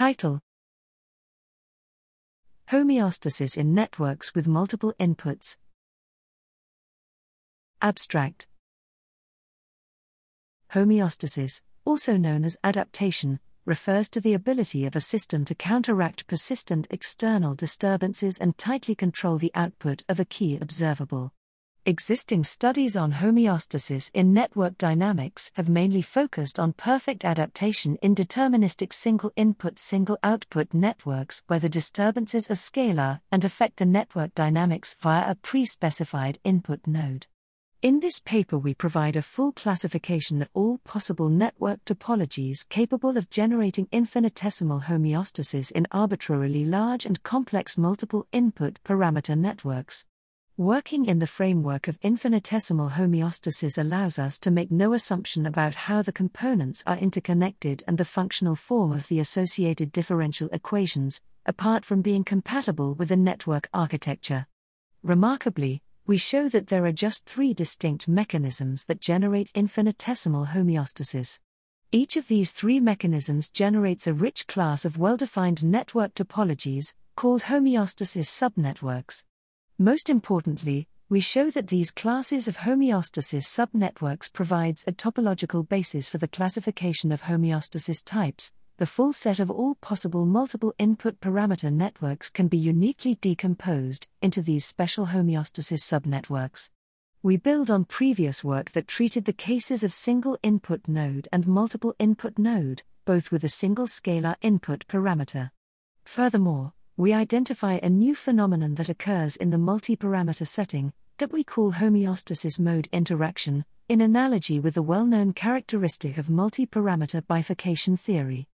Title Homeostasis in networks with multiple inputs. Abstract Homeostasis, also known as adaptation, refers to the ability of a system to counteract persistent external disturbances and tightly control the output of a key observable. Existing studies on homeostasis in network dynamics have mainly focused on perfect adaptation in deterministic single input single output networks where the disturbances are scalar and affect the network dynamics via a pre specified input node. In this paper, we provide a full classification of all possible network topologies capable of generating infinitesimal homeostasis in arbitrarily large and complex multiple input parameter networks. Working in the framework of infinitesimal homeostasis allows us to make no assumption about how the components are interconnected and the functional form of the associated differential equations, apart from being compatible with the network architecture. Remarkably, we show that there are just three distinct mechanisms that generate infinitesimal homeostasis. Each of these three mechanisms generates a rich class of well defined network topologies, called homeostasis subnetworks. Most importantly, we show that these classes of homeostasis subnetworks provides a topological basis for the classification of homeostasis types, the full set of all possible multiple input parameter networks can be uniquely decomposed into these special homeostasis subnetworks. We build on previous work that treated the cases of single input node and multiple input node, both with a single scalar input parameter. Furthermore, we identify a new phenomenon that occurs in the multi parameter setting, that we call homeostasis mode interaction, in analogy with the well known characteristic of multi parameter bifurcation theory.